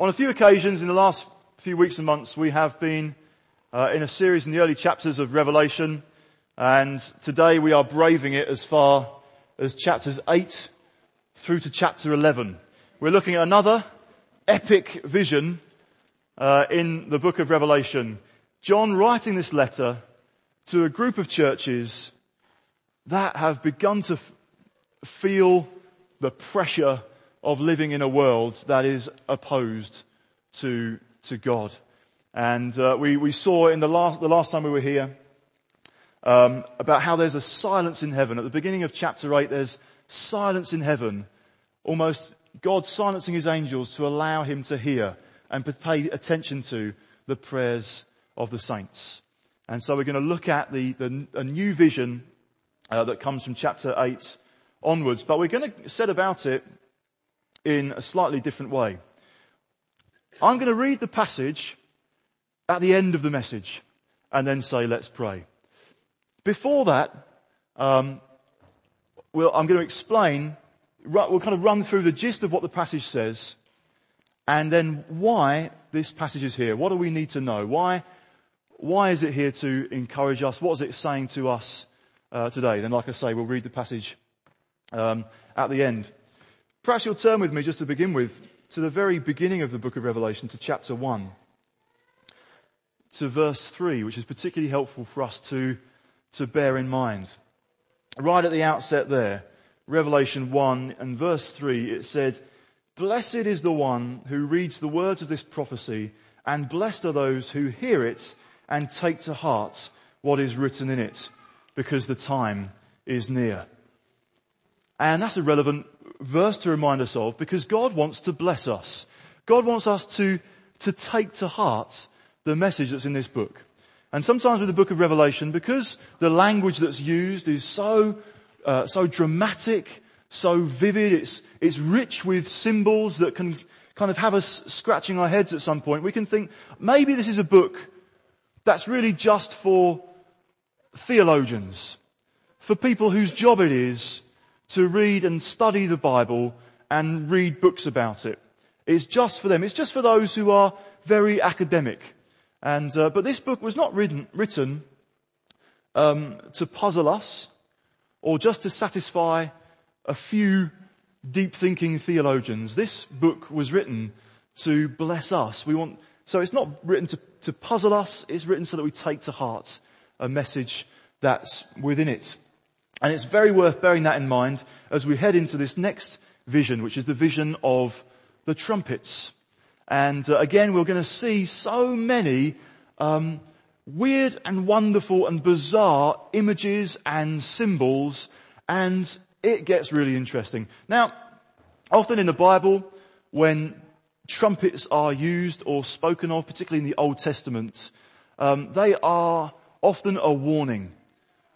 On a few occasions in the last few weeks and months, we have been uh, in a series in the early chapters of Revelation, and today we are braving it as far as chapters 8 through to chapter 11. We're looking at another epic vision uh, in the book of Revelation. John writing this letter to a group of churches that have begun to f- feel the pressure of living in a world that is opposed to, to God. And uh, we, we saw in the last, the last time we were here um, about how there's a silence in heaven. At the beginning of chapter 8, there's silence in heaven. Almost God silencing his angels to allow him to hear and pay attention to the prayers of the saints. And so we're going to look at the, the a new vision uh, that comes from chapter 8 onwards. But we're going to set about it in a slightly different way. I'm going to read the passage at the end of the message and then say, let's pray. Before that, um, we'll, I'm going to explain, we'll kind of run through the gist of what the passage says and then why this passage is here. What do we need to know? Why, why is it here to encourage us? What is it saying to us uh, today? Then, like I say, we'll read the passage um, at the end. Perhaps you'll turn with me just to begin with to the very beginning of the book of Revelation, to chapter 1, to verse 3, which is particularly helpful for us to, to bear in mind. Right at the outset there, Revelation 1 and verse 3, it said, Blessed is the one who reads the words of this prophecy, and blessed are those who hear it and take to heart what is written in it, because the time is near. And that's a relevant verse to remind us of because God wants to bless us. God wants us to, to take to heart the message that's in this book. And sometimes with the book of Revelation, because the language that's used is so, uh, so dramatic, so vivid, it's, it's rich with symbols that can kind of have us scratching our heads at some point, we can think maybe this is a book that's really just for theologians, for people whose job it is to read and study the Bible and read books about it. It's just for them. It's just for those who are very academic. And uh, but this book was not written, written um, to puzzle us or just to satisfy a few deep-thinking theologians. This book was written to bless us. We want so it's not written to, to puzzle us. It's written so that we take to heart a message that's within it. And it's very worth bearing that in mind as we head into this next vision, which is the vision of the trumpets. And uh, again, we're going to see so many um, weird and wonderful and bizarre images and symbols, and it gets really interesting. Now, often in the Bible, when trumpets are used or spoken of, particularly in the Old Testament, um, they are often a warning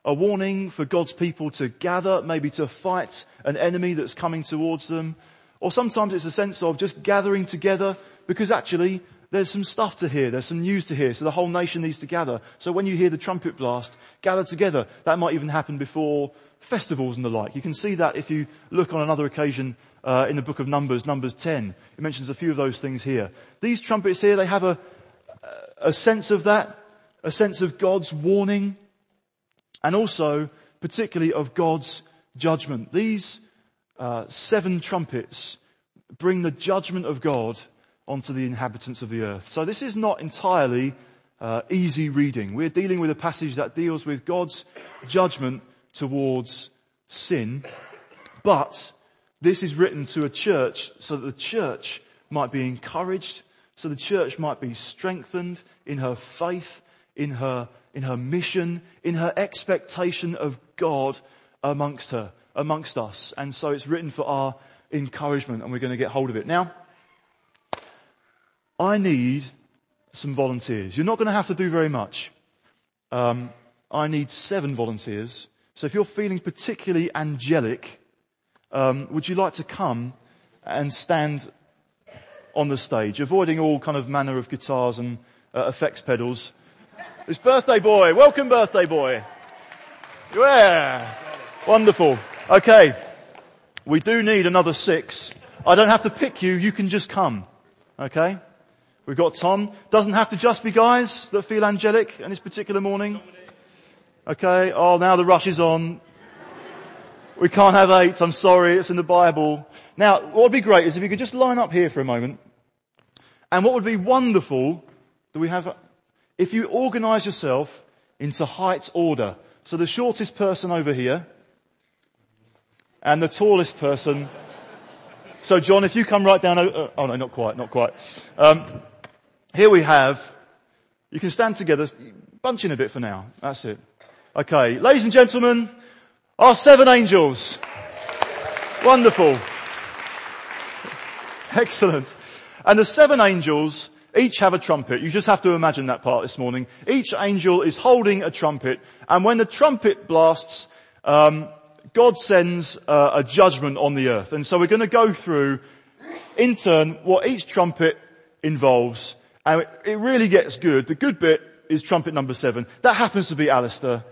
a warning for God's people to gather, maybe to fight an enemy that's coming towards them. Or sometimes it's a sense of just gathering together because actually there's some stuff to hear, there's some news to hear, so the whole nation needs to gather. So when you hear the trumpet blast, gather together. That might even happen before festivals and the like. You can see that if you look on another occasion uh, in the book of Numbers, Numbers 10. It mentions a few of those things here. These trumpets here, they have a, a sense of that, a sense of God's warning, and also particularly of God's judgment. These uh, seven trumpets bring the judgment of God onto the inhabitants of the earth. So this is not entirely uh, easy reading. We're dealing with a passage that deals with God's judgment towards sin, but this is written to a church so that the church might be encouraged, so the church might be strengthened in her faith, in her in her mission, in her expectation of God amongst her, amongst us. And so it's written for our encouragement and we're going to get hold of it. Now, I need some volunteers. You're not going to have to do very much. Um, I need seven volunteers. So if you're feeling particularly angelic, um, would you like to come and stand on the stage, avoiding all kind of manner of guitars and uh, effects pedals? It's birthday boy. Welcome birthday boy. Yeah. Wonderful. Okay. We do need another six. I don't have to pick you. You can just come. Okay? We've got Tom. Doesn't have to just be guys that feel angelic in this particular morning. Okay. Oh, now the rush is on. We can't have eight. I'm sorry. It's in the Bible. Now, what would be great is if you could just line up here for a moment. And what would be wonderful that we have, if you organize yourself into height order. So the shortest person over here and the tallest person. So John, if you come right down, oh, oh no, not quite, not quite. Um, here we have, you can stand together, bunch in a bit for now. That's it. Okay, ladies and gentlemen, our seven angels. Wonderful. Excellent. And the seven angels each have a trumpet. You just have to imagine that part this morning. Each angel is holding a trumpet, and when the trumpet blasts, um, God sends uh, a judgment on the earth. And so we're going to go through, in turn, what each trumpet involves, and it, really gets good. The good bit is trumpet number seven. That happens to be Alistair.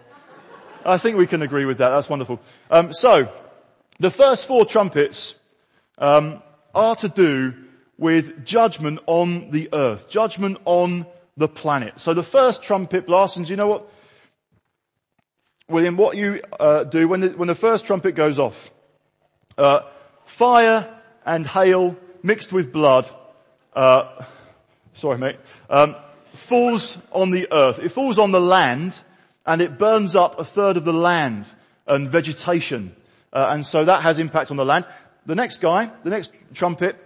I think we can agree with that. That's wonderful. Um, so, the first four trumpets um, are to do with judgment on the earth, judgment on the planet. So the first trumpet blasts, and you know what? William, what you uh, do when the, when the first trumpet goes off, uh, fire and hail mixed with blood, uh, sorry mate, um, falls on the earth. It falls on the land and it burns up a third of the land and vegetation. Uh, and so that has impact on the land. The next guy, the next trumpet,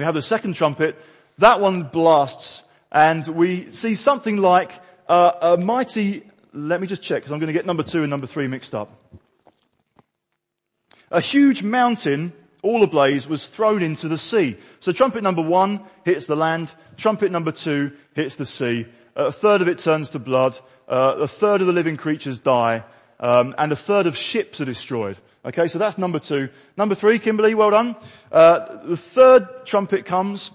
we have the second trumpet. That one blasts and we see something like uh, a mighty, let me just check because I'm going to get number two and number three mixed up. A huge mountain, all ablaze, was thrown into the sea. So trumpet number one hits the land, trumpet number two hits the sea, a third of it turns to blood, uh, a third of the living creatures die, um, and a third of ships are destroyed. Okay, so that's number two. Number three, Kimberly, well done. Uh, the third trumpet comes,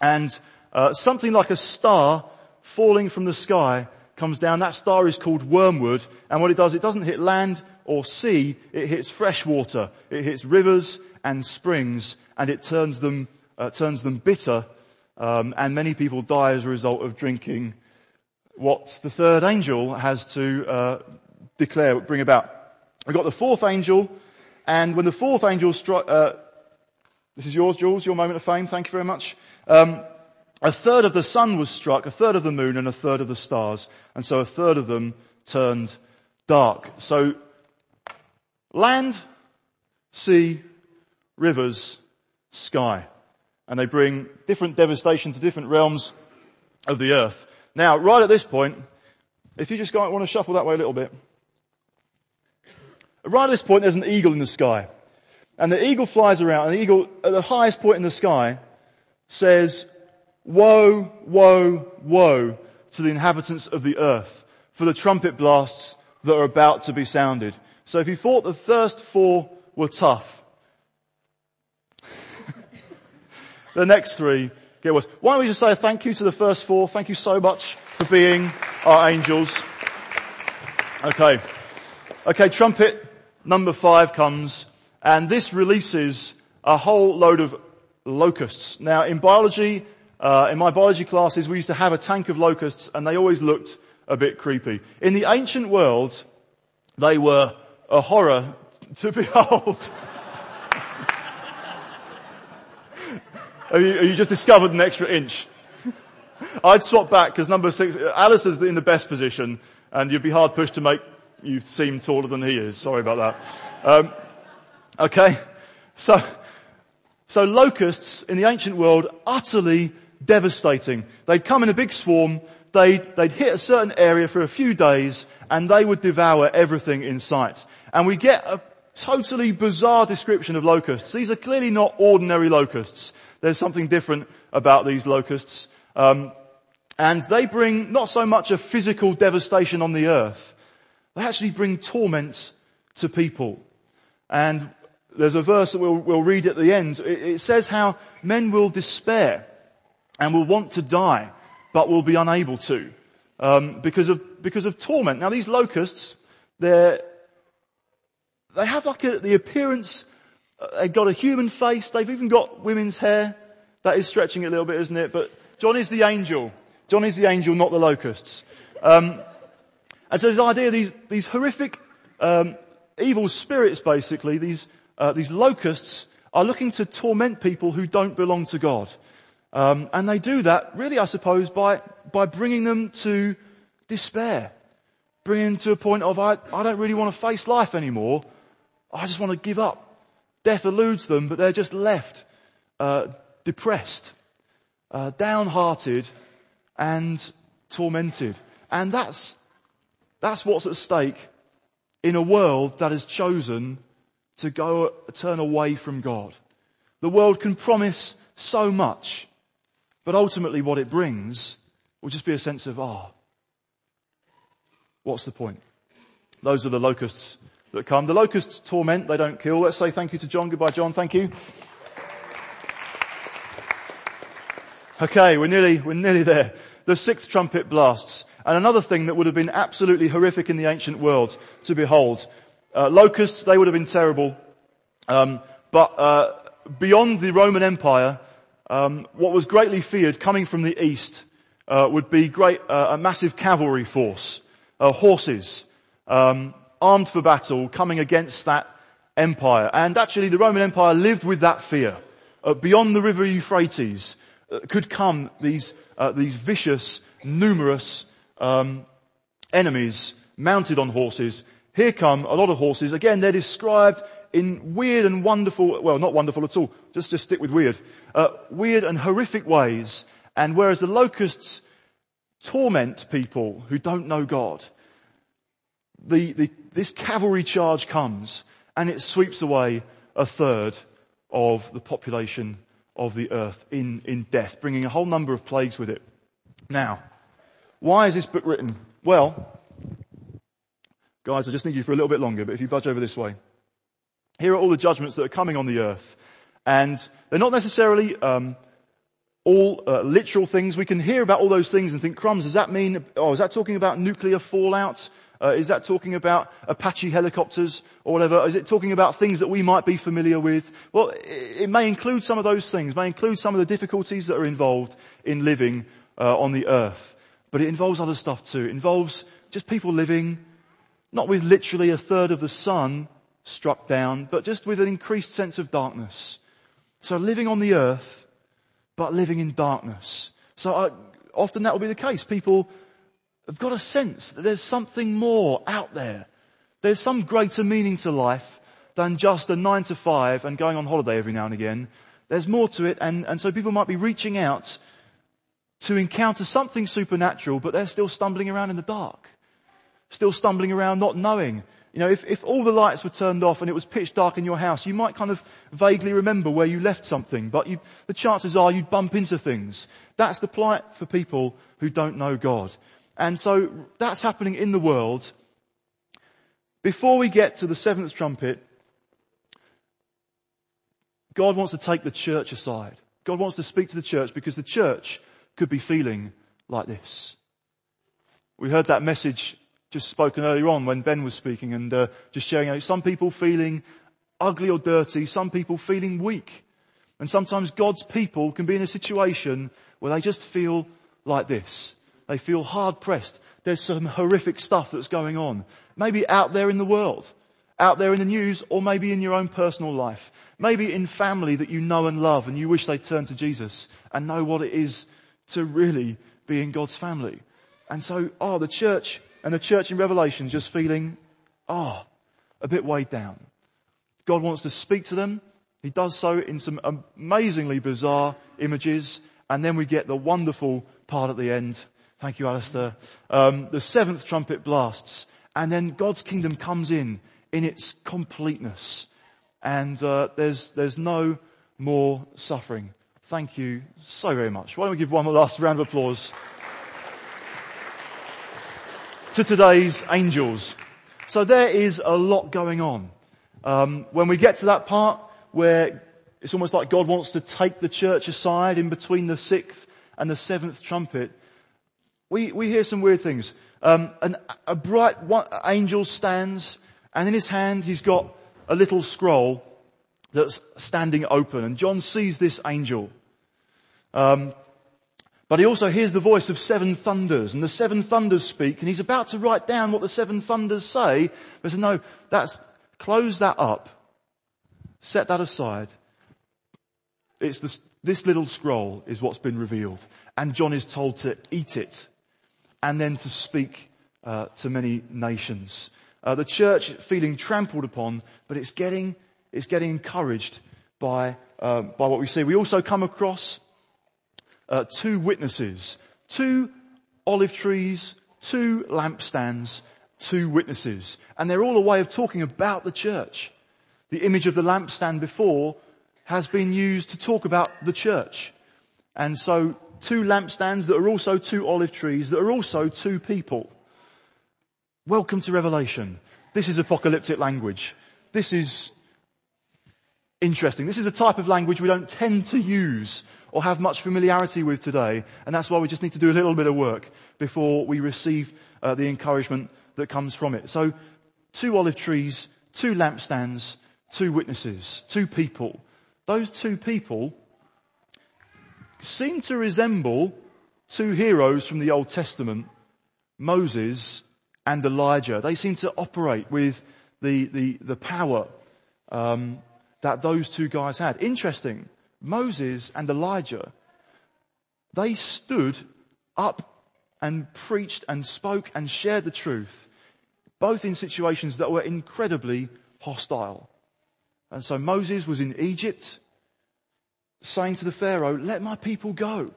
and uh, something like a star falling from the sky comes down. That star is called wormwood, and what it does, it doesn't hit land or sea, it hits fresh water. It hits rivers and springs, and it turns them, uh, turns them bitter, um, and many people die as a result of drinking what the third angel has to uh, declare, bring about. We've got the fourth angel, and when the fourth angel struck, uh, this is yours, Jules, your moment of fame. Thank you very much. Um, a third of the sun was struck, a third of the moon, and a third of the stars, and so a third of them turned dark. So, land, sea, rivers, sky, and they bring different devastation to different realms of the earth. Now, right at this point, if you just want to shuffle that way a little bit, right at this point there's an eagle in the sky. And the eagle flies around and the eagle at the highest point in the sky says, woe, woe, woe to the inhabitants of the earth for the trumpet blasts that are about to be sounded. So if you thought the first four were tough, the next three get worse. Why don't we just say thank you to the first four? Thank you so much for being our angels. Okay. Okay, trumpet number five comes and this releases a whole load of locusts. Now in biology, uh, in my biology classes we used to have a tank of locusts and they always looked a bit creepy. In the ancient world, they were a horror to behold. You, you just discovered an extra inch? I'd swap back because number six, Alice is in the best position and you'd be hard pushed to make you seem taller than he is. Sorry about that. Um, okay. So, so locusts in the ancient world, utterly devastating. They'd come in a big swarm, they'd, they'd hit a certain area for a few days and they would devour everything in sight. And we get a totally bizarre description of locusts. These are clearly not ordinary locusts. There's something different about these locusts. Um, and they bring not so much a physical devastation on the earth, they actually bring torment to people. And there's a verse that we'll, we'll read at the end. It, it says how men will despair and will want to die, but will be unable to um, because of because of torment. Now these locusts, they're they have like a, the appearance. Uh, they've got a human face. They've even got women's hair. That is stretching it a little bit, isn't it? But John is the angel. John is the angel, not the locusts. Um, and so this idea, these, these horrific, um, evil spirits basically, these, uh, these locusts are looking to torment people who don't belong to God. Um, and they do that really, I suppose, by, by bringing them to despair. Bringing them to a point of, I, I don't really want to face life anymore. I just want to give up. Death eludes them, but they're just left, uh, depressed, uh, downhearted, and tormented. And that's, that's what's at stake in a world that has chosen to go, turn away from God. The world can promise so much, but ultimately what it brings will just be a sense of, ah, oh, what's the point? Those are the locusts that come. The locusts torment, they don't kill. Let's say thank you to John. Goodbye John, thank you. Okay, we're nearly, we're nearly there. The sixth trumpet blasts. And another thing that would have been absolutely horrific in the ancient world to behold. Uh, locusts, they would have been terrible. Um, but uh, beyond the Roman Empire, um, what was greatly feared coming from the east uh, would be great, uh, a massive cavalry force, uh, horses, um, armed for battle, coming against that empire. And actually, the Roman Empire lived with that fear. Uh, beyond the river Euphrates could come these these vicious, numerous um, enemies mounted on horses. Here come a lot of horses. Again, they're described in weird and wonderful, well, not wonderful at all. Just just stick with weird. Uh, weird and horrific ways. And whereas the locusts torment people who don't know God, the, the, this cavalry charge comes and it sweeps away a third of the population of the earth in, in death, bringing a whole number of plagues with it. Now, why is this book written? Well, guys, I just need you for a little bit longer, but if you budge over this way. Here are all the judgments that are coming on the earth. And they're not necessarily um, all uh, literal things. We can hear about all those things and think, crumbs, does that mean, oh, is that talking about nuclear fallout? Uh, is that talking about Apache helicopters or whatever? Is it talking about things that we might be familiar with? Well, it, it may include some of those things, may include some of the difficulties that are involved in living uh, on the earth. But it involves other stuff too. It involves just people living not with literally a third of the sun struck down, but just with an increased sense of darkness. So living on the earth, but living in darkness. So uh, often that will be the case. People have got a sense that there's something more out there. There's some greater meaning to life than just a nine to five and going on holiday every now and again. There's more to it and, and so people might be reaching out to encounter something supernatural, but they're still stumbling around in the dark. Still stumbling around not knowing. You know, if, if all the lights were turned off and it was pitch dark in your house, you might kind of vaguely remember where you left something, but you, the chances are you'd bump into things. That's the plight for people who don't know God. And so that's happening in the world. Before we get to the seventh trumpet, God wants to take the church aside. God wants to speak to the church because the church could be feeling like this. We heard that message just spoken earlier on when Ben was speaking and uh, just sharing out some people feeling ugly or dirty, some people feeling weak. And sometimes God's people can be in a situation where they just feel like this. They feel hard pressed. There's some horrific stuff that's going on. Maybe out there in the world, out there in the news, or maybe in your own personal life. Maybe in family that you know and love and you wish they'd turn to Jesus and know what it is to really be in God's family. And so, oh, the church and the church in Revelation just feeling, oh, a bit weighed down. God wants to speak to them. He does so in some amazingly bizarre images. And then we get the wonderful part at the end. Thank you, Alistair. Um, the seventh trumpet blasts. And then God's kingdom comes in, in its completeness. And uh, there's, there's no more suffering. Thank you so very much. Why don't we give one last round of applause to today's angels. So there is a lot going on. Um, when we get to that part where it's almost like God wants to take the church aside in between the sixth and the seventh trumpet, we, we hear some weird things. Um, an, a bright one, angel stands and in his hand he's got a little scroll that's standing open and John sees this angel Um, but he also hears the voice of seven thunders and the seven thunders speak and he's about to write down what the seven thunders say. But said, no, that's, close that up. Set that aside. It's this, this little scroll is what's been revealed. And John is told to eat it and then to speak uh, to many nations. Uh, the church feeling trampled upon, but it's getting, it's getting encouraged by, uh, by what we see. We also come across uh, two witnesses, two olive trees, two lampstands, two witnesses. And they're all a way of talking about the church. The image of the lampstand before has been used to talk about the church. And so two lampstands that are also two olive trees that are also two people. Welcome to Revelation. This is apocalyptic language. This is interesting. This is a type of language we don't tend to use or have much familiarity with today. And that's why we just need to do a little bit of work before we receive uh, the encouragement that comes from it. So two olive trees, two lampstands, two witnesses, two people. Those two people seem to resemble two heroes from the Old Testament, Moses and Elijah. They seem to operate with the, the, the power um, that those two guys had. Interesting. Moses and Elijah, they stood up and preached and spoke and shared the truth, both in situations that were incredibly hostile. And so Moses was in Egypt saying to the Pharaoh, let my people go.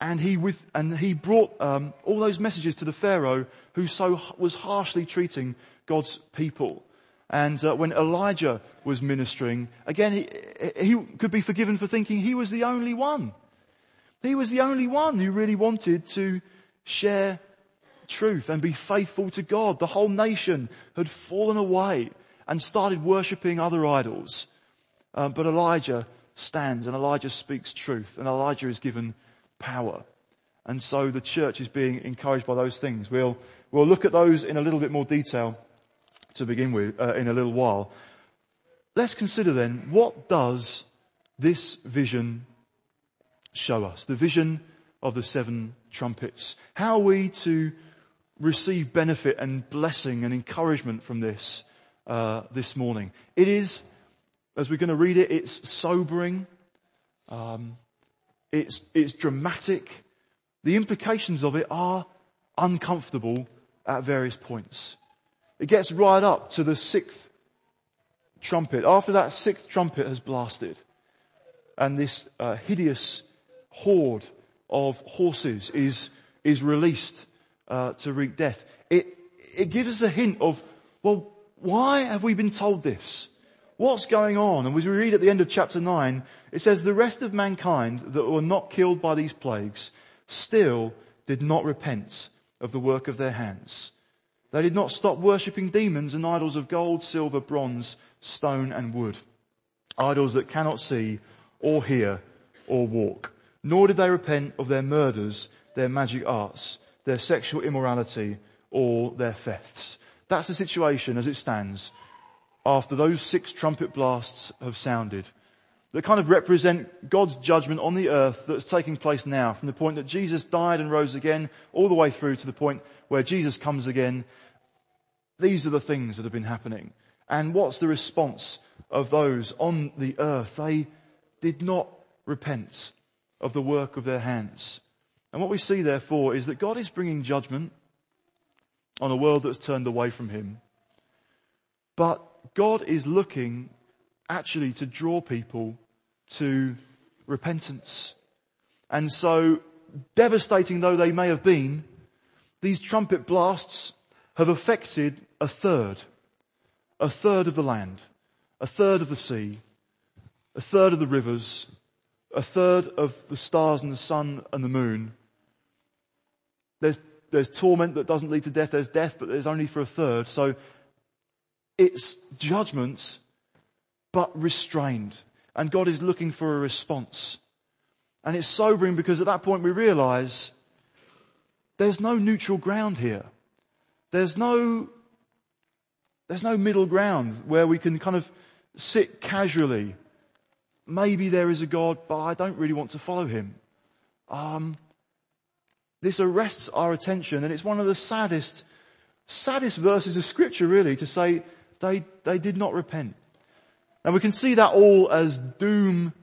And he with, and he brought um, all those messages to the Pharaoh who so was harshly treating God's people. And uh, when Elijah was ministering, again, he, he could be forgiven for thinking he was the only one. He was the only one who really wanted to share truth and be faithful to God. The whole nation had fallen away and started worshipping other idols. Um, but Elijah stands and Elijah speaks truth and Elijah is given power. And so the church is being encouraged by those things. We'll, we'll look at those in a little bit more detail to begin with uh, in a little while. Let's consider then, what does this vision show us? The vision of the seven trumpets. How are we to receive benefit and blessing and encouragement from this uh, this morning? It is, as we're going to read it, it's sobering. Um, it's it's dramatic. The implications of it are uncomfortable at various points. It gets right up to the sixth trumpet. After that sixth trumpet has blasted and this uh, hideous horde of horses is, is released uh, to wreak death, it, it gives us a hint of, well, why have we been told this? What's going on? And as we read at the end of chapter 9, it says, the rest of mankind that were not killed by these plagues still did not repent of the work of their hands they did not stop worshipping demons and idols of gold, silver, bronze, stone and wood. Idols that cannot see or hear or walk. Nor did they repent of their murders, their magic arts, their sexual immorality or their thefts. That's the situation as it stands after those six trumpet blasts have sounded that kind of represent God's judgment on the earth that's taking place now from the point that Jesus died and rose again all the way through to the point where Jesus comes again. These are the things that have been happening. And what's the response of those on the earth? They did not repent of the work of their hands. And what we see therefore is that God is bringing judgment on a world that's turned away from Him. But God is looking actually to draw people to repentance. And so, devastating though they may have been, these trumpet blasts have affected a third, a third of the land, a third of the sea, a third of the rivers, a third of the stars and the sun and the moon. There's, there's torment that doesn't lead to death. There's death, but there's only for a third. So it's judgments but restrained. And God is looking for a response. And it's sobering because at that point we realize there's no neutral ground here. There's no, there's no middle ground where we can kind of sit casually maybe there is a God, but I don't really want to follow him. Um, this arrests our attention and it's one of the saddest, saddest verses of scripture really to say they, they did not repent. And we can see that all as doom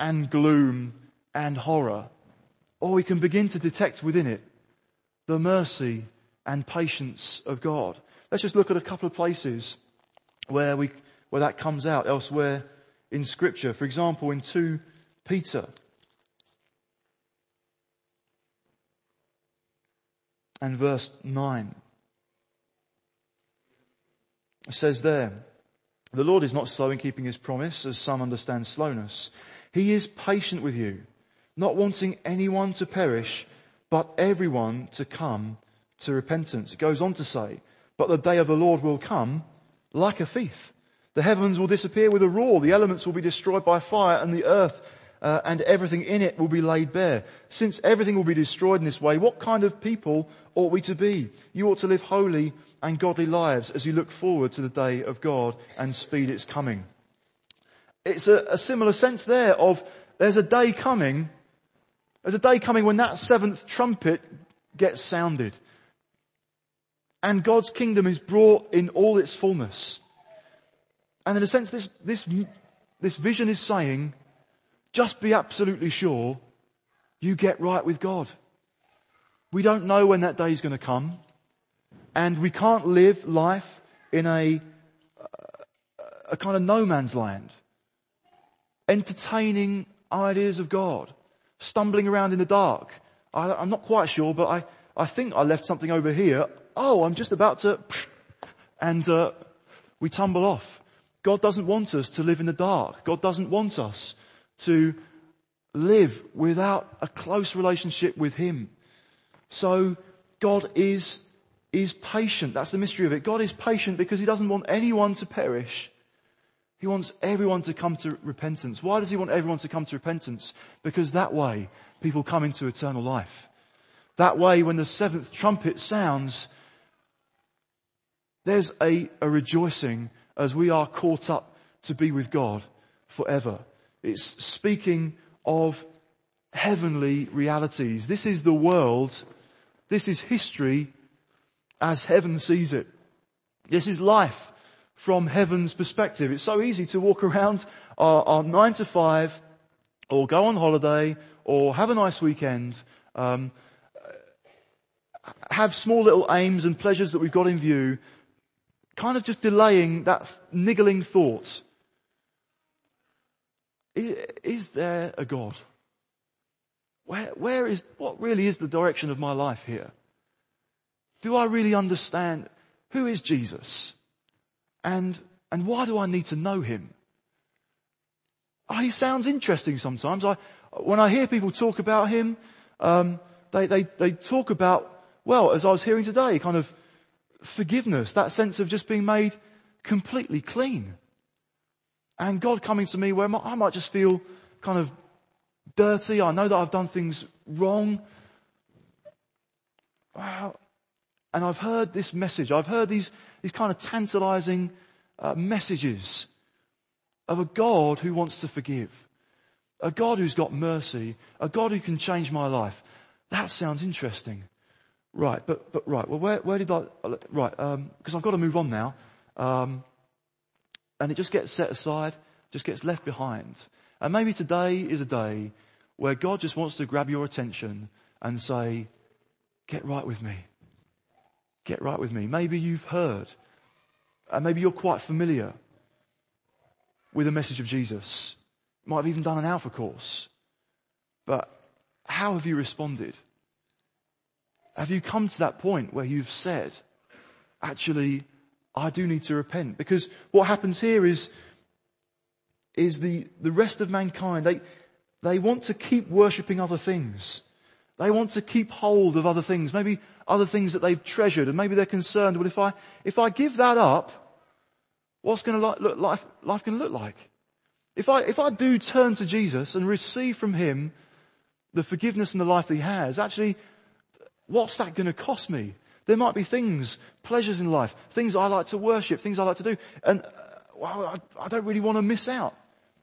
and gloom and horror. Or we can begin to detect within it the mercy and patience of God. Let's just look at a couple of places where we, where that comes out elsewhere in scripture. For example, in 2 Peter. And verse 9. It says there, the Lord is not slow in keeping his promise, as some understand slowness. He is patient with you, not wanting anyone to perish, but everyone to come to repentance. It goes on to say, but the day of the Lord will come like a thief. The heavens will disappear with a roar, the elements will be destroyed by fire, and the earth uh, and everything in it will be laid bare. Since everything will be destroyed in this way, what kind of people ought we to be? You ought to live holy and godly lives as you look forward to the day of God and speed its coming. It's a, a similar sense there of there's a day coming, there's a day coming when that seventh trumpet gets sounded and God's kingdom is brought in all its fullness. And in a sense, this, this, this vision is saying, just be absolutely sure you get right with God. We don't know when that day is going to come. And we can't live life in a, a kind of no man's land. Entertaining ideas of God. Stumbling around in the dark. I, I'm not quite sure, but I, I think I left something over here. Oh, I'm just about to, and uh, we tumble off. God doesn't want us to live in the dark. God doesn't want us to live without a close relationship with Him. So God is, is patient. That's the mystery of it. God is patient because He doesn't want anyone to perish. He wants everyone to come to repentance. Why does He want everyone to come to repentance? Because that way people come into eternal life. That way when the seventh trumpet sounds, there's a, a rejoicing as we are caught up to be with God forever. It's speaking of heavenly realities. This is the world. This is history as heaven sees it. This is life from heaven's perspective. It's so easy to walk around our, our nine to five or go on holiday or have a nice weekend, um, have small little aims and pleasures that we've got in view, kind of just delaying that niggling thought is there a God? Where, where is, what really is the direction of my life here? Do I really understand who is Jesus? And, and why do I need to know him? Oh, he sounds interesting sometimes. I, when I hear people talk about him, um, they, they, they talk about, well, as I was hearing today, kind of forgiveness, that sense of just being made completely clean and God coming to me where I might just feel kind of dirty. I know that I've done things wrong. And I've heard this message. I've heard these, these kind of tantalizing uh, messages of a God who wants to forgive. A God who's got mercy. A God who can change my life. That sounds interesting. Right, but, but right, well where, where did I, right, um, cause I've got to move on now. Um, and it just gets set aside, just gets left behind. And maybe today is a day where God just wants to grab your attention and say, get right with me. Get right with me. Maybe you've heard, and maybe you're quite familiar with the message of Jesus. Might have even done an alpha course. But how have you responded? Have you come to that point where you've said, actually, I do need to repent. Because what happens here is, is the, the rest of mankind, they, they want to keep worshipping other things. They want to keep hold of other things, maybe other things that they've treasured, and maybe they're concerned, well if I, if I give that up, what's going to look, life, life going to look like? If I, if I do turn to Jesus and receive from Him the forgiveness and the life that He has, actually, what's that going to cost me? There might be things, pleasures in life, things I like to worship, things I like to do, and uh, I, I don't really want to miss out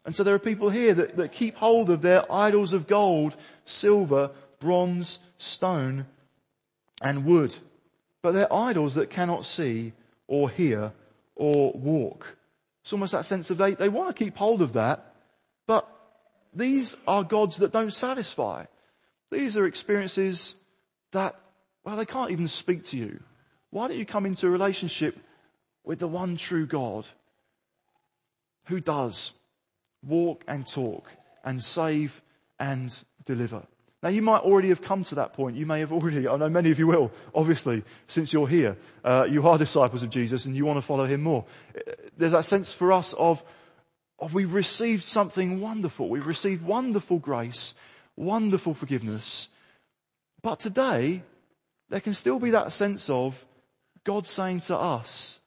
And so there are people here that, that keep hold of their idols of gold, silver, bronze, stone, and wood. But they're idols that cannot see or hear or walk. It's almost that sense of they, they want to keep hold of that, but these are gods that don't satisfy. These are experiences that, well, they can't even speak to you. Why don't you come into a relationship with the one true God who does walk and talk and save and deliver? Now you might already have come to that point. You may have already, I know many of you will, obviously, since you're here. Uh, you are disciples of Jesus and you want to follow him more. There's that sense for us of, of we've received something wonderful. We've received wonderful grace, wonderful forgiveness. But today, there can still be that sense of God saying to us,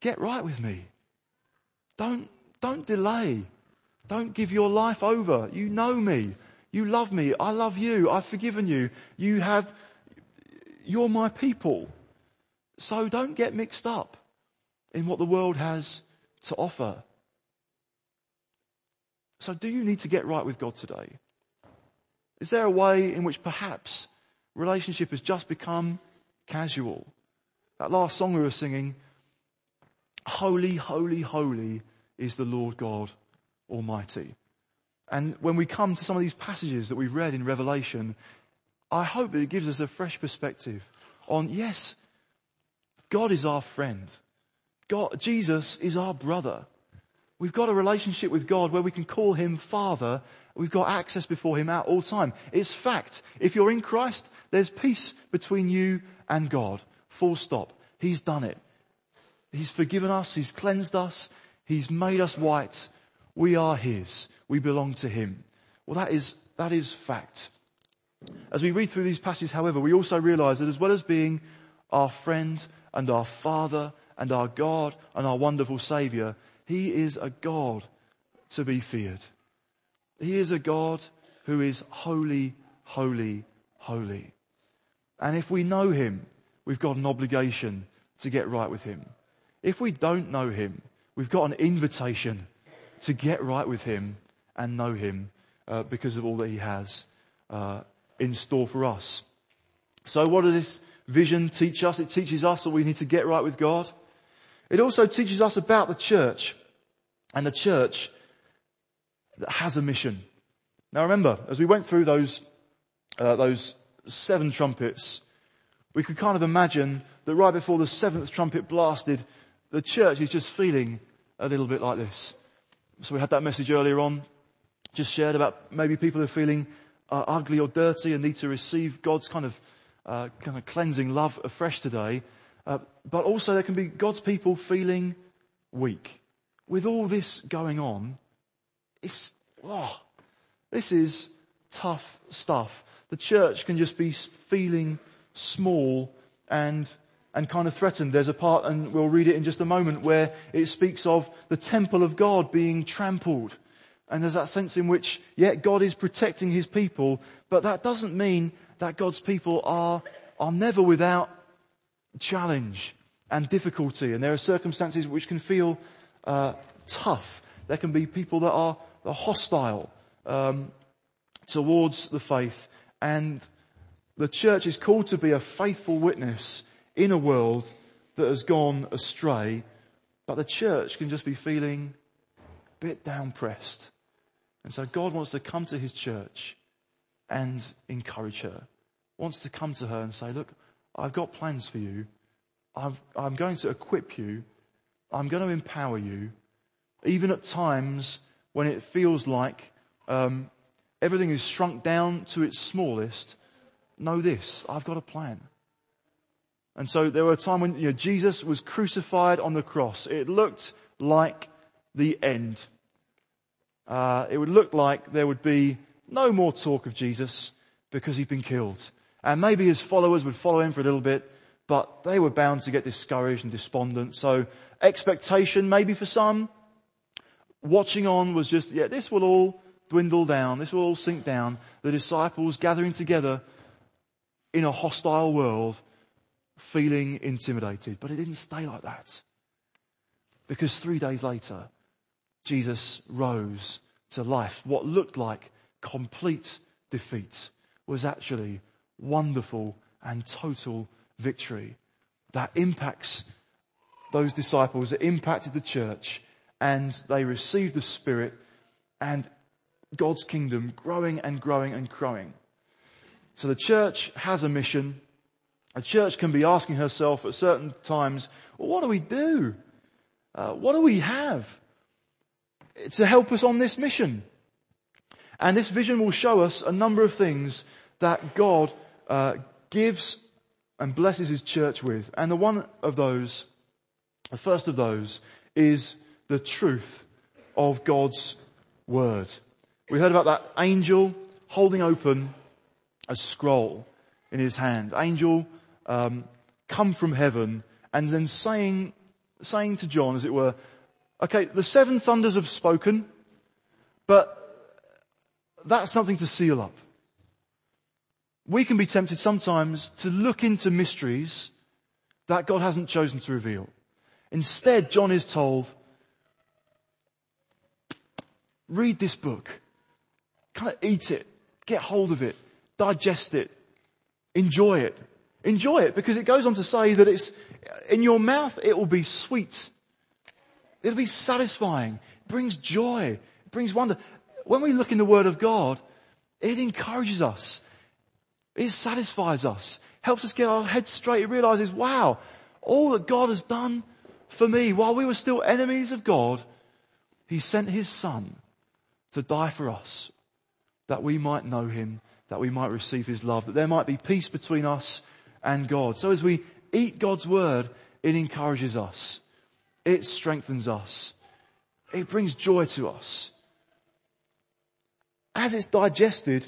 get right with me. Don't, don't delay. Don't give your life over. You know me. You love me. I love you. I've forgiven you. You have, you're my people. So don't get mixed up in what the world has to offer. So do you need to get right with God today? Is there a way in which perhaps relationship has just become casual? That last song we were singing, Holy, holy, holy is the Lord God Almighty. And when we come to some of these passages that we've read in Revelation, I hope that it gives us a fresh perspective on, yes, God is our friend. God, Jesus is our brother. We've got a relationship with God where we can call Him Father. We've got access before Him at all time. It's fact. If you're in Christ, there's peace between you and God. Full stop. He's done it. He's forgiven us. He's cleansed us. He's made us white. We are His. We belong to Him. Well, that is, that is fact. As we read through these passages, however, we also realize that as well as being our friend and our Father and our God and our wonderful Savior, He is a God to be feared. He is a God who is holy, holy, holy. And if we know Him, we've got an obligation to get right with Him. If we don't know Him, we've got an invitation to get right with Him and know Him uh, because of all that He has uh, in store for us. So what does this vision teach us? It teaches us that we need to get right with God. It also teaches us about the church and the church that has a mission. Now remember, as we went through those, uh, those seven trumpets, we could kind of imagine that right before the seventh trumpet blasted, the church is just feeling a little bit like this. So we had that message earlier on, just shared about maybe people are feeling uh, ugly or dirty and need to receive God's kind of, uh, kind of cleansing love afresh today. Uh, but also there can be God's people feeling weak. With all this going on, it's, oh, this is tough stuff. The church can just be feeling small and and kind of threatened. There's a part, and we'll read it in just a moment, where it speaks of the temple of God being trampled. And there's that sense in which, yeah, God is protecting his people, but that doesn't mean that God's people are, are never without challenge and difficulty. And there are circumstances which can feel uh, tough. There can be people that are, are hostile um, towards the faith. And the church is called to be a faithful witness in a world that has gone astray, but the church can just be feeling a bit down pressed. And so God wants to come to his church and encourage her, wants to come to her and say, look, I've got plans for you. i am going to equip you. I'm going to empower you. Even at times when it feels like um, everything is shrunk down to its smallest, know this, I've got a plan. And so there were a time when you know, Jesus was crucified on the cross. It looked like the end. Uh, it would look like there would be no more talk of Jesus because he'd been killed. And maybe his followers would follow him for a little bit, but they were bound to get discouraged and despondent. So expectation maybe for some, watching on was just, yeah, this will all dwindle down. This will all sink down. The disciples gathering together in a hostile world feeling intimidated. But it didn't stay like that. Because three days later, Jesus rose to life. What looked like complete defeat was actually wonderful and total victory that impacts those disciples, it impacted the church and they received the Spirit and God's kingdom growing and growing and growing. So the church has a mission. A church can be asking herself at certain times, well, what do we do? Uh, what do we have to help us on this mission? And this vision will show us a number of things that God uh, gives and blesses his church with. And the one of those, the first of those is the truth of God's word. We heard about that angel holding open a scroll in his hand. Angel, um, come from heaven and then saying, saying to John, as it were, okay, the seven thunders have spoken, but that's something to seal up we can be tempted sometimes to look into mysteries that God hasn't chosen to reveal. Instead, John is told, read this book, kind of eat it, get hold of it, digest it, enjoy it. Enjoy it because it goes on to say that it's, in your mouth it will be sweet. It'll be satisfying. It brings joy. It brings wonder. When we look in the Word of God, it encourages us. It satisfies us, helps us get our heads straight. It realizes, wow, all that God has done for me while we were still enemies of God, He sent His Son to die for us that we might know Him, that we might receive His love, that there might be peace between us and God. So as we eat God's Word, it encourages us. It strengthens us. It brings joy to us. As it's digested,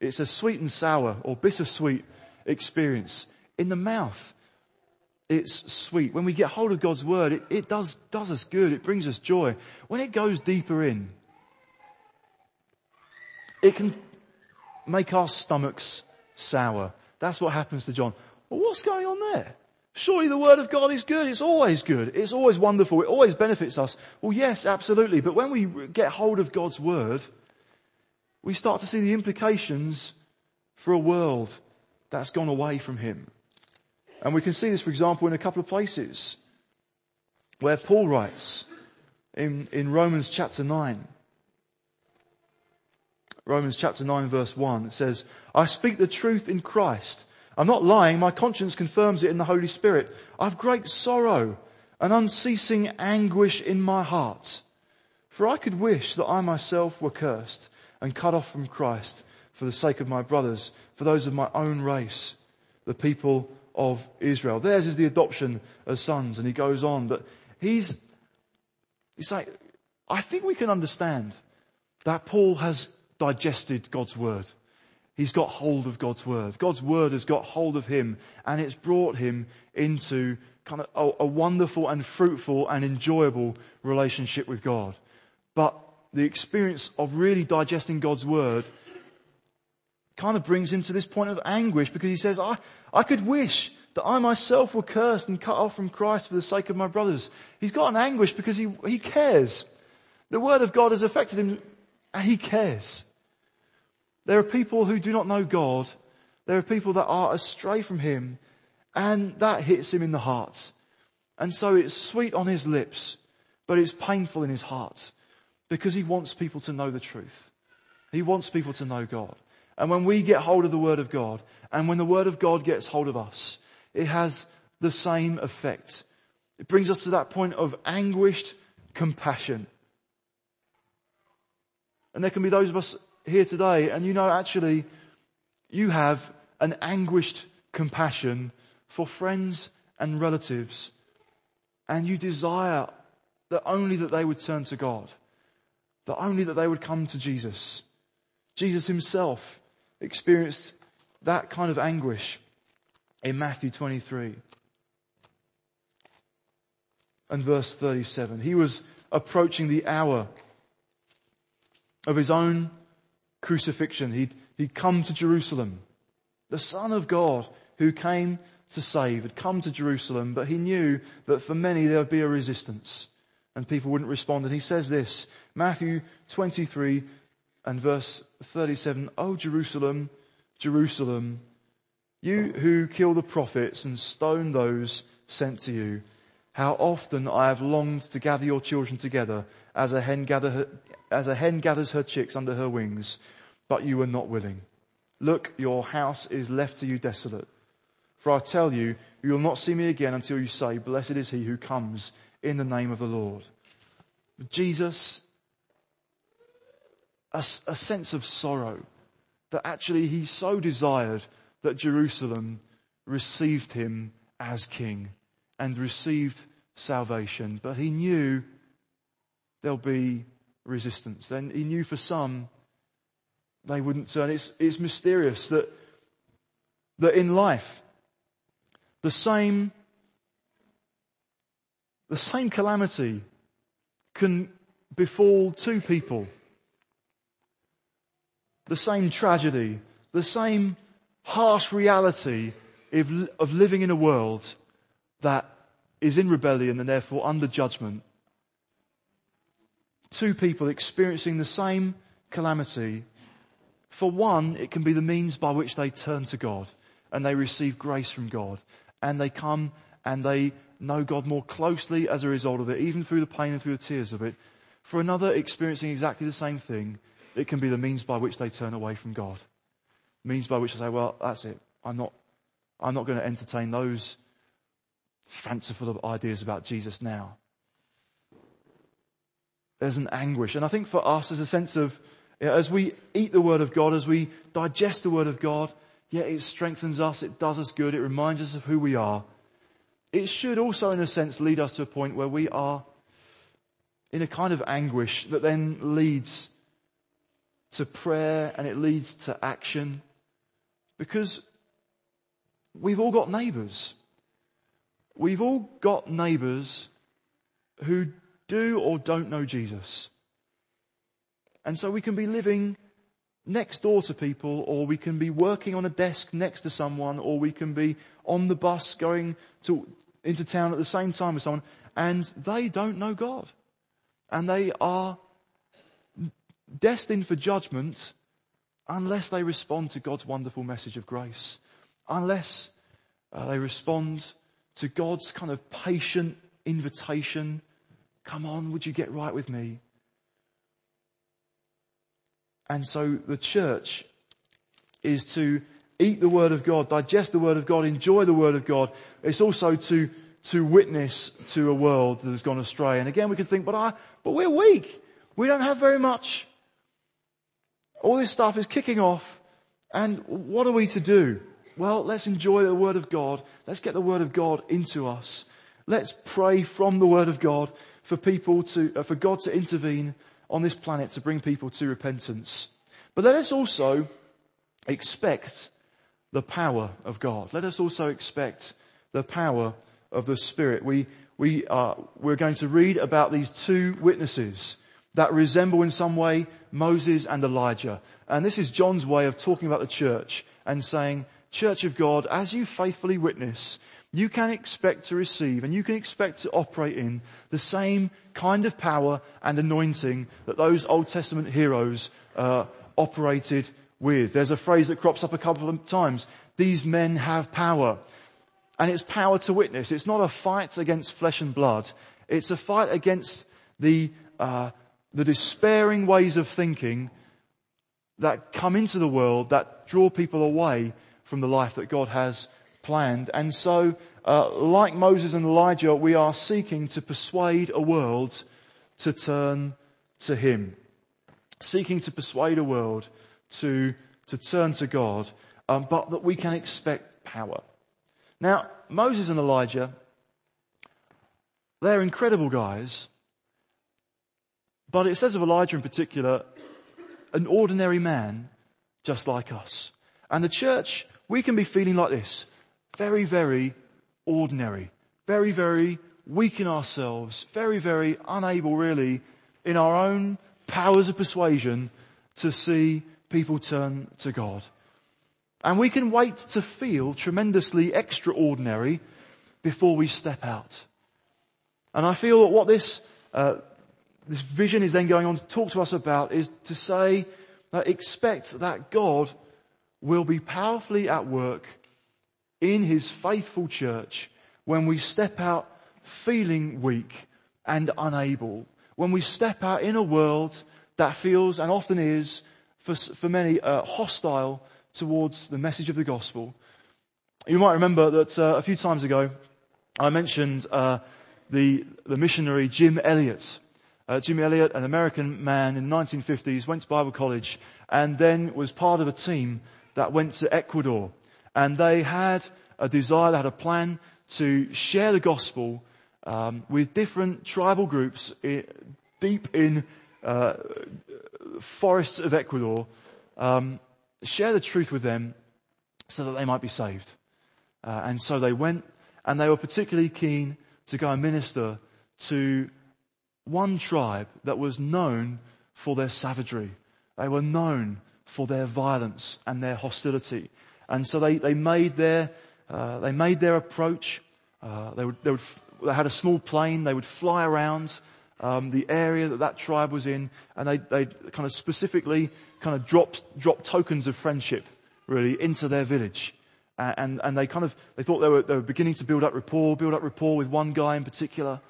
it's a sweet and sour or bittersweet experience. In the mouth, it's sweet. When we get hold of God's word, it, it does, does us good. It brings us joy. When it goes deeper in, it can make our stomachs sour. That's what happens to John. Well, what's going on there? Surely the word of God is good. It's always good. It's always wonderful. It always benefits us. Well, yes, absolutely. But when we get hold of God's word, we start to see the implications for a world that's gone away from him. And we can see this, for example, in a couple of places where Paul writes in, in Romans chapter 9. Romans chapter 9 verse 1, it says, I speak the truth in Christ. I'm not lying, my conscience confirms it in the Holy Spirit. I've great sorrow and unceasing anguish in my heart. For I could wish that I myself were cursed and cut off from Christ for the sake of my brothers, for those of my own race, the people of Israel. Theirs is the adoption as sons. And he goes on, but he's, he's like, I think we can understand that Paul has digested God's word. He's got hold of God's word. God's word has got hold of him and it's brought him into kind of a, a wonderful and fruitful and enjoyable relationship with God. But the experience of really digesting God's word kind of brings him to this point of anguish because he says, I, I could wish that I myself were cursed and cut off from Christ for the sake of my brothers. He's got an anguish because he, he cares. The word of God has affected him and he cares. There are people who do not know God. There are people that are astray from him and that hits him in the heart. And so it's sweet on his lips, but it's painful in his heart because he wants people to know the truth. He wants people to know God. And when we get hold of the Word of God, and when the Word of God gets hold of us, it has the same effect. It brings us to that point of anguished compassion. And there can be those of us here today, and you know actually, you have an anguished compassion for friends and relatives, and you desire that only that they would turn to God that only that they would come to Jesus. Jesus himself experienced that kind of anguish in Matthew 23 and verse 37. He was approaching the hour of his own crucifixion. He'd, he'd come to Jerusalem. The Son of God who came to save had come to Jerusalem, but he knew that for many there would be a resistance. and people wouldn't respond. And he says this, Matthew 23 and verse 37, Oh Jerusalem, Jerusalem, you who kill the prophets and stone those sent to you, how often I have longed to gather your children together as a hen, gather her, as a hen gathers her chicks under her wings, but you were not willing. Look, your house is left to you desolate. For I tell you, you will not see me again until you say, blessed is he who comes in the name of the Lord. Jesus, a, a sense of sorrow that actually he so desired that Jerusalem received him as king and received salvation. But he knew there'll be resistance. Then he knew for some they wouldn't turn. It's, it's mysterious that, that in life, the same, the same calamity can befall two people. The same tragedy, the same harsh reality of, of living in a world that is in rebellion and therefore under judgment. Two people experiencing the same calamity. For one, it can be the means by which they turn to God and they receive grace from God and they come and they know God more closely as a result of it, even through the pain and through the tears of it. For another, experiencing exactly the same thing, it can be the means by which they turn away from God. Means by which they say, well, that's it. I'm not, I'm not going to entertain those fanciful ideas about Jesus now. There's an anguish. And I think for us, there's a sense of, as we eat the Word of God, as we digest the Word of God, yeah, it strengthens us, it does us good, it reminds us of who we are. It should also, in a sense, lead us to a point where we are in a kind of anguish that then leads to prayer and it leads to action. Because we've all got neighbours. We've all got neighbours who do or don't know Jesus. And so we can be living next door to people, or we can be working on a desk next to someone, or we can be on the bus going to, into town at the same time as someone, and they don't know God. And they are destined for judgment unless they respond to God's wonderful message of grace. Unless uh, they respond to God's kind of patient invitation. Come on, would you get right with me? And so the church is to eat the word of God, digest the word of God, enjoy the word of God. It's also to, to witness to a world that has gone astray. And again, we can think, but I, but we're weak. We don't have very much. All this stuff is kicking off. And what are we to do? Well, let's enjoy the word of God. Let's get the word of God into us. Let's pray from the word of God for people to, uh, for God to intervene on this planet to bring people to repentance. But let us also expect the power of God. Let us also expect the power of the Spirit. We, we are, we're going to read about these two witnesses that resemble in some way Moses and Elijah. And this is John's way of talking about the church and saying, Church of God, as you faithfully witness, you can expect to receive and you can expect to operate in the same kind of power and anointing that those Old Testament heroes uh, operated with. There's a phrase that crops up a couple of times. These men have power. And it's power to witness. It's not a fight against flesh and blood. It's a fight against the, uh, the despairing ways of thinking that come into the world that draw people away from the life that God has planned. And so, uh, like Moses and Elijah, we are seeking to persuade a world to turn to Him. Seeking to persuade a world to, to turn to God, um, but that we can expect power. Now, Moses and Elijah, they're incredible guys, but it says of Elijah in particular, an ordinary man just like us. And the church, we can be feeling like this very, very ordinary, very, very weak in ourselves, very, very unable really in our own powers of persuasion to see people turn to God. And we can wait to feel tremendously extraordinary before we step out. And I feel that what this uh, this vision is then going on to talk to us about is to say that expect that God will be powerfully at work in his faithful church when we step out feeling weak and unable, when we step out in a world that feels and often is for, for many uh, hostile towards the message of the gospel. You might remember that uh, a few times ago I mentioned uh, the, the missionary Jim Elliot. Uh, Jim Elliot, an American man in the 1950s, went to Bible college and then was part of a team that went to Ecuador. And they had a desire, they had a plan to share the gospel um, with different tribal groups deep in uh, forests of Ecuador, um, share the truth with them so that they might be saved. Uh, and so they went and they were particularly keen to go and minister to one tribe that was known for their savagery. They were known for their violence and their hostility. And so they, they made their, uh, they made their approach. Uh, they would, they would, they had a small plane. They would fly around, um, the area that that tribe was in and they, they kind of specifically kind of dropped, dropped tokens of friendship really into their village. And, and they kind of, they thought they were, they were beginning to build up rapport, build up rapport with one guy in particular.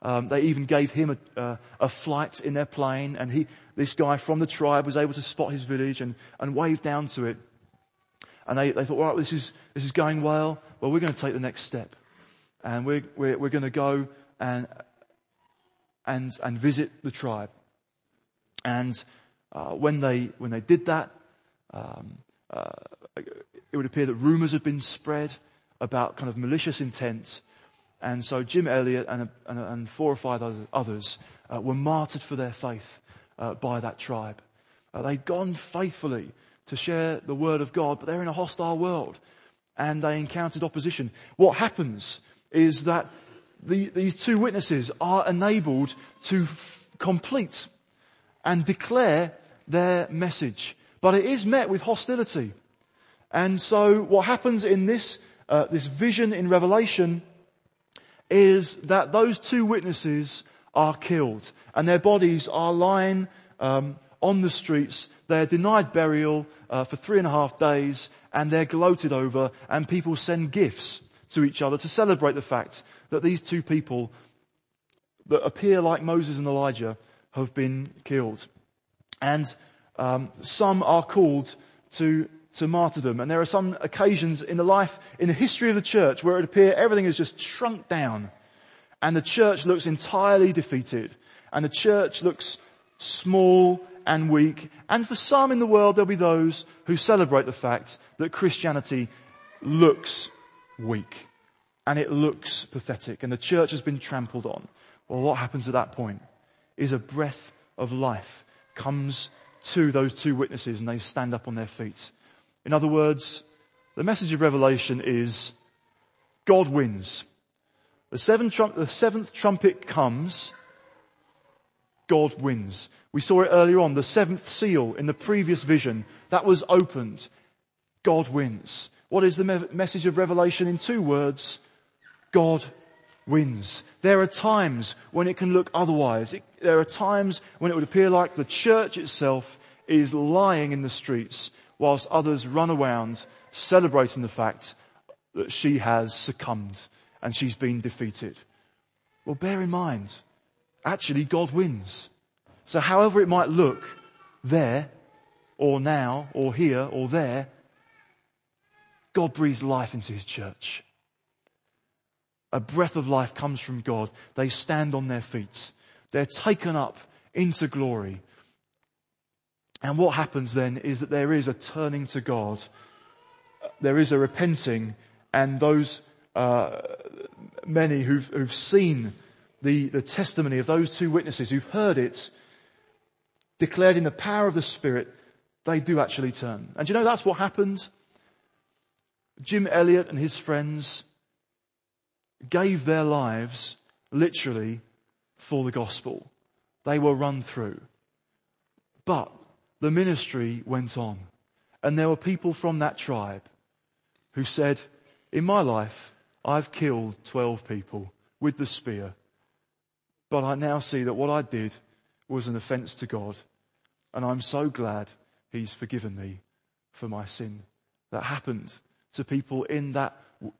Um, they even gave him a, uh, a flight in their plane and he, this guy from the tribe was able to spot his village and, and wave down to it. And they, they thought, all right, this is, this is going well. Well, we're going to take the next step. And we're, we're, we're going to go and, and, and visit the tribe. And, uh, when they, when they did that, um, uh, it would appear that rumors had been spread about kind of malicious intent and so Jim Elliot and, and, and four or five others uh, were martyred for their faith uh, by that tribe. Uh, they'd gone faithfully to share the word of God, but they're in a hostile world and they encountered opposition. What happens is that the, these two witnesses are enabled to f- complete and declare their message. But it is met with hostility. And so what happens in this, uh, this vision in Revelation is that those two witnesses are killed and their bodies are lying um, on the streets. They're denied burial uh, for three and a half days and they're gloated over and people send gifts to each other to celebrate the fact that these two people that appear like Moses and Elijah have been killed. And um, some are called to to martyrdom. And there are some occasions in the life, in the history of the church where it appears everything is just shrunk down and the church looks entirely defeated and the church looks small and weak. And for some in the world, there'll be those who celebrate the fact that Christianity looks weak and it looks pathetic and the church has been trampled on. Well, what happens at that point is a breath of life comes to those two witnesses and they stand up on their feet in other words, the message of Revelation is God wins. The, seven trump, the seventh trumpet comes, God wins. We saw it earlier on, the seventh seal in the previous vision, that was opened. God wins. What is the me- message of Revelation in two words? God wins. There are times when it can look otherwise. It, there are times when it would appear like the church itself is lying in the streets whilst others run around celebrating the fact that she has succumbed and she's been defeated. Well, bear in mind, actually God wins. So however it might look there or now or here or there, God breathes life into his church. A breath of life comes from God. They stand on their feet. They're taken up into glory. And what happens then is that there is a turning to God. There is a repenting and those, uh, many who've, who've seen the, the testimony of those two witnesses who've heard it declared in the power of the Spirit, they do actually turn. And you know that's what happened? Jim Elliot and his friends gave their lives literally for the gospel. They were run through. But the ministry went on. And there were people from that tribe who said, in my life, I've killed 12 people with the spear. But I now see that what I did was an offense to God. And I'm so glad he's forgiven me for my sin. That happened to people in that,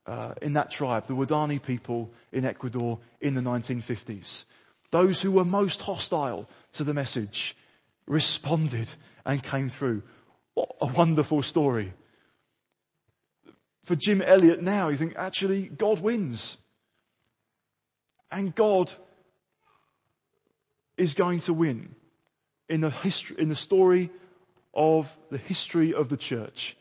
uh, in that tribe, the Waodani people in Ecuador in the 1950s. Those who were most hostile to the message responded and came through. What a wonderful story. For Jim Elliot now, you think actually God wins. And God is going to win in the history, in the story of the history of the church.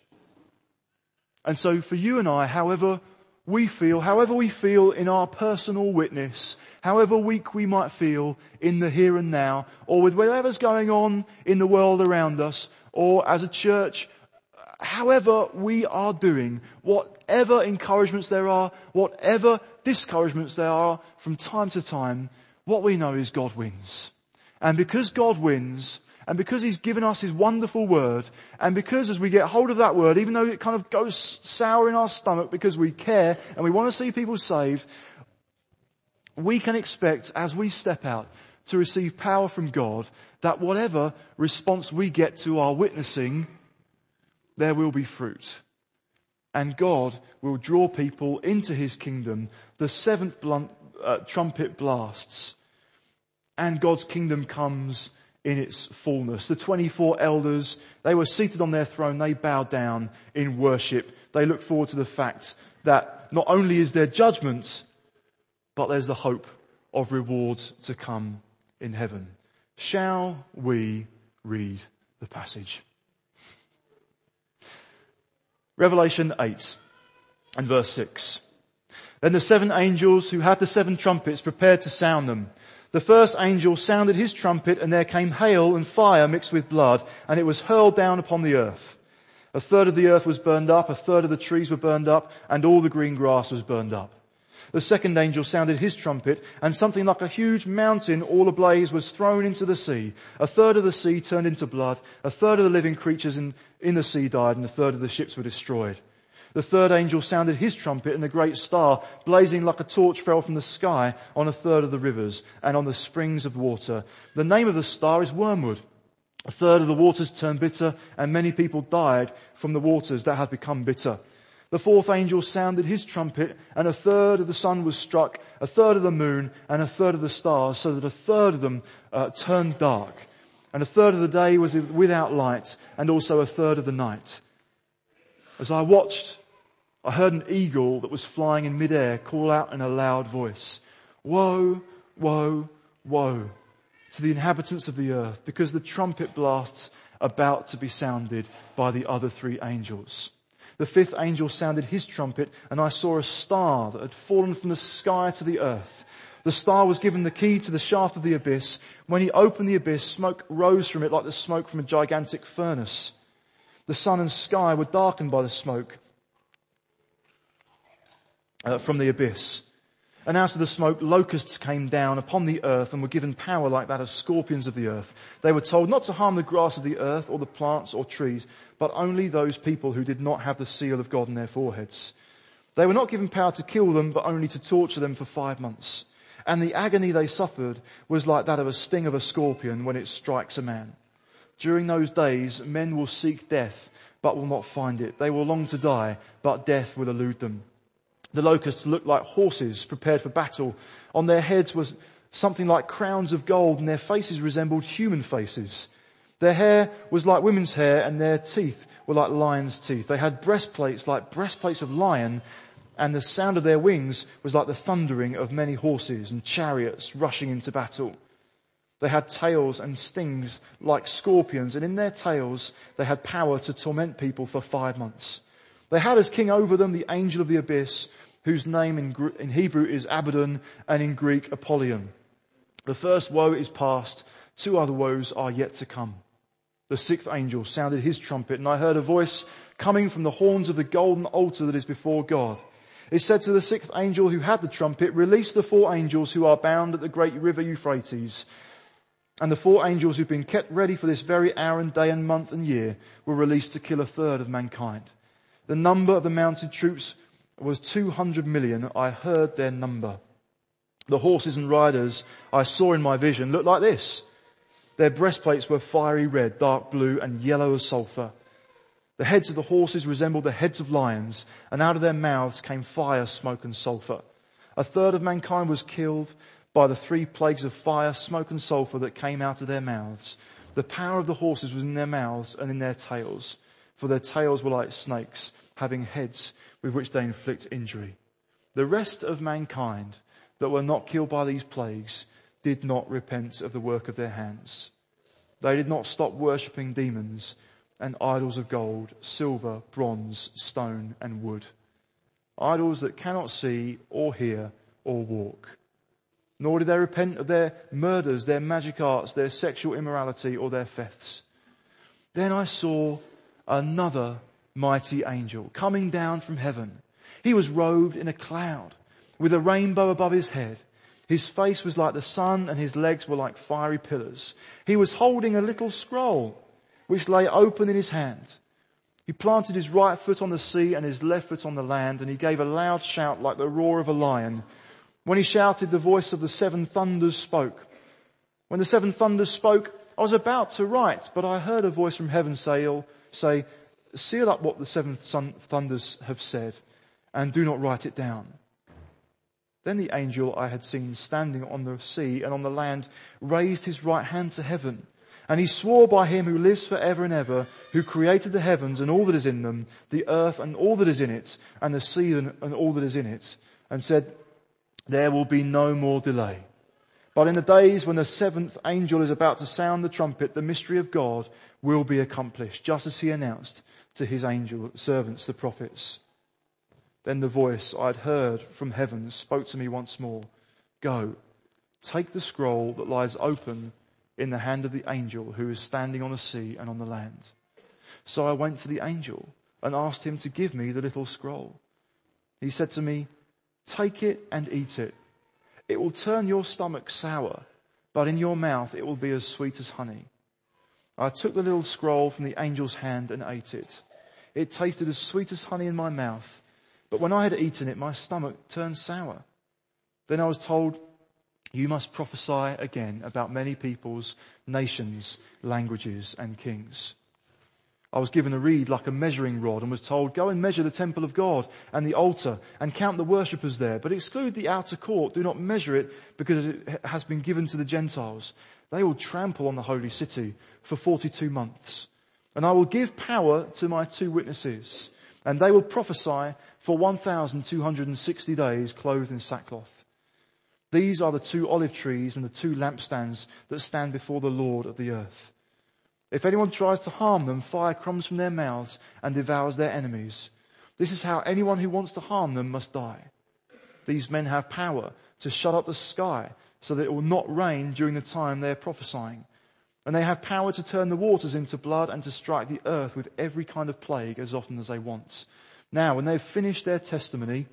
And so for you and I, however we feel, however we feel in our personal witness, however weak we might feel in the here and now, or with whatever's going on in the world around us, or as a church, however we are doing, whatever encouragements there are, whatever discouragements there are from time to time, what we know is God wins. And because God wins, and because He's given us His wonderful word, and because as we get hold of that word, even though it kind of goes sour in our stomach because we care and we want to see people saved, we can expect as we step out to receive power from God that whatever response we get to our witnessing, there will be fruit. And God will draw people into His kingdom. The seventh blunt, uh, trumpet blasts and God's kingdom comes in its fullness. The 24 elders, they were seated on their throne, they bowed down in worship. They look forward to the fact that not only is there judgment, but there's the hope of rewards to come in heaven. Shall we read the passage? Revelation 8 and verse 6. Then the seven angels who had the seven trumpets prepared to sound them. The first angel sounded his trumpet and there came hail and fire mixed with blood and it was hurled down upon the earth. A third of the earth was burned up, a third of the trees were burned up and all the green grass was burned up. The second angel sounded his trumpet and something like a huge mountain all ablaze was thrown into the sea. A third of the sea turned into blood, a third of the living creatures in, in the sea died and a third of the ships were destroyed. The third angel sounded his trumpet and a great star, blazing like a torch, fell from the sky on a third of the rivers and on the springs of water. The name of the star is Wormwood. A third of the waters turned bitter and many people died from the waters that had become bitter. The fourth angel sounded his trumpet and a third of the sun was struck, a third of the moon and a third of the stars so that a third of them uh, turned dark. And a third of the day was without light and also a third of the night. As I watched I heard an eagle that was flying in midair call out in a loud voice, woe, woe, woe to the inhabitants of the earth because the trumpet blasts about to be sounded by the other three angels. The fifth angel sounded his trumpet and I saw a star that had fallen from the sky to the earth. The star was given the key to the shaft of the abyss. When he opened the abyss, smoke rose from it like the smoke from a gigantic furnace. The sun and sky were darkened by the smoke uh, from the abyss. And out of the smoke, locusts came down upon the earth and were given power like that of scorpions of the earth. They were told not to harm the grass of the earth or the plants or trees, but only those people who did not have the seal of God in their foreheads. They were not given power to kill them, but only to torture them for five months. And the agony they suffered was like that of a sting of a scorpion when it strikes a man. During those days, men will seek death, but will not find it. They will long to die, but death will elude them. The locusts looked like horses prepared for battle. On their heads was something like crowns of gold and their faces resembled human faces. Their hair was like women's hair and their teeth were like lion's teeth. They had breastplates like breastplates of lion and the sound of their wings was like the thundering of many horses and chariots rushing into battle. They had tails and stings like scorpions and in their tails they had power to torment people for five months. They had as king over them the angel of the abyss, whose name in, in Hebrew is Abaddon and in Greek Apollyon. The first woe is past, two other woes are yet to come. The sixth angel sounded his trumpet and I heard a voice coming from the horns of the golden altar that is before God. It said to the sixth angel who had the trumpet, release the four angels who are bound at the great river Euphrates. And the four angels who've been kept ready for this very hour and day and month and year were released to kill a third of mankind. The number of the mounted troops was 200 million. I heard their number. The horses and riders I saw in my vision looked like this. Their breastplates were fiery red, dark blue and yellow as sulfur. The heads of the horses resembled the heads of lions and out of their mouths came fire, smoke and sulfur. A third of mankind was killed by the three plagues of fire, smoke and sulfur that came out of their mouths. The power of the horses was in their mouths and in their tails, for their tails were like snakes, having heads with which they inflict injury. The rest of mankind that were not killed by these plagues did not repent of the work of their hands. They did not stop worshipping demons and idols of gold, silver, bronze, stone and wood. Idols that cannot see or hear or walk. Nor did they repent of their murders, their magic arts, their sexual immorality or their thefts. Then I saw another mighty angel coming down from heaven. He was robed in a cloud with a rainbow above his head. His face was like the sun and his legs were like fiery pillars. He was holding a little scroll which lay open in his hand. He planted his right foot on the sea and his left foot on the land and he gave a loud shout like the roar of a lion. When he shouted, the voice of the seven thunders spoke. When the seven thunders spoke, I was about to write, but I heard a voice from heaven say, say seal up what the seven thunders have said and do not write it down. Then the angel I had seen standing on the sea and on the land raised his right hand to heaven and he swore by him who lives forever and ever, who created the heavens and all that is in them, the earth and all that is in it, and the sea and all that is in it, and said, there will be no more delay. But in the days when the seventh angel is about to sound the trumpet, the mystery of God will be accomplished, just as he announced to his angel servants, the prophets. Then the voice I had heard from heaven spoke to me once more. Go, take the scroll that lies open in the hand of the angel who is standing on the sea and on the land. So I went to the angel and asked him to give me the little scroll. He said to me, take it and eat it. It will turn your stomach sour, but in your mouth it will be as sweet as honey. I took the little scroll from the angel's hand and ate it. It tasted as sweet as honey in my mouth, but when I had eaten it, my stomach turned sour. Then I was told, you must prophesy again about many peoples, nations, languages and kings. I was given a reed like a measuring rod and was told, go and measure the temple of God and the altar and count the worshippers there, but exclude the outer court. Do not measure it because it has been given to the Gentiles. They will trample on the holy city for 42 months. And I will give power to my two witnesses and they will prophesy for 1,260 days clothed in sackcloth. These are the two olive trees and the two lampstands that stand before the Lord of the earth. If anyone tries to harm them, fire comes from their mouths and devours their enemies. This is how anyone who wants to harm them must die. These men have power to shut up the sky so that it will not rain during the time they are prophesying. And they have power to turn the waters into blood and to strike the earth with every kind of plague as often as they want. Now, when they've finished their testimony,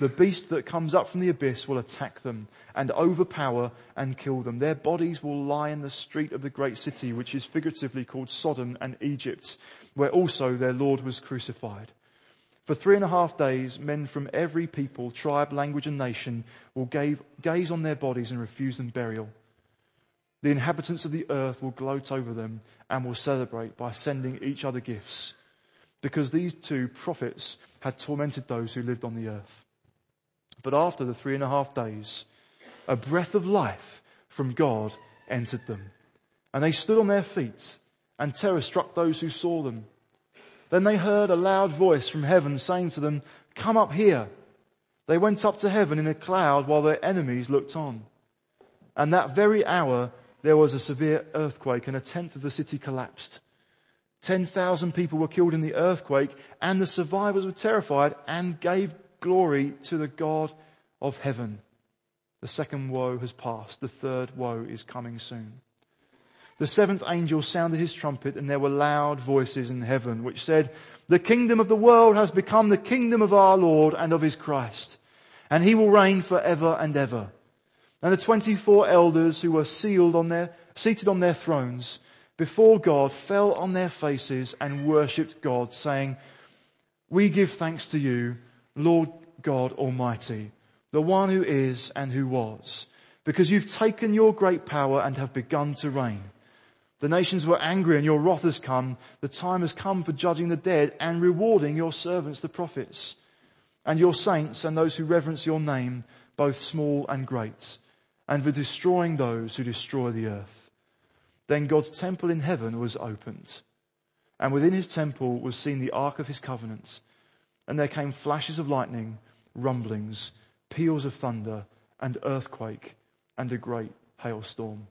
the beast that comes up from the abyss will attack them and overpower and kill them. Their bodies will lie in the street of the great city, which is figuratively called Sodom and Egypt, where also their Lord was crucified. For three and a half days, men from every people, tribe, language and nation will gaze on their bodies and refuse them burial. The inhabitants of the earth will gloat over them and will celebrate by sending each other gifts because these two prophets had tormented those who lived on the earth. But after the three and a half days, a breath of life from God entered them. And they stood on their feet and terror struck those who saw them. Then they heard a loud voice from heaven saying to them, come up here. They went up to heaven in a cloud while their enemies looked on. And that very hour there was a severe earthquake and a tenth of the city collapsed. 10,000 people were killed in the earthquake and the survivors were terrified and gave glory to the God of heaven. The second woe has passed. The third woe is coming soon. The seventh angel sounded his trumpet and there were loud voices in heaven which said, the kingdom of the world has become the kingdom of our Lord and of his Christ and he will reign forever and ever. And the 24 elders who were sealed on their, seated on their thrones before God fell on their faces and worshipped God saying, we give thanks to you, Lord God Almighty, the one who is and who was, because you've taken your great power and have begun to reign. The nations were angry and your wrath has come. The time has come for judging the dead and rewarding your servants, the prophets, and your saints and those who reverence your name, both small and great, and for destroying those who destroy the earth. Then God's temple in heaven was opened, and within his temple was seen the ark of his covenant, and there came flashes of lightning, rumblings, peals of thunder, and earthquake, and a great hailstorm.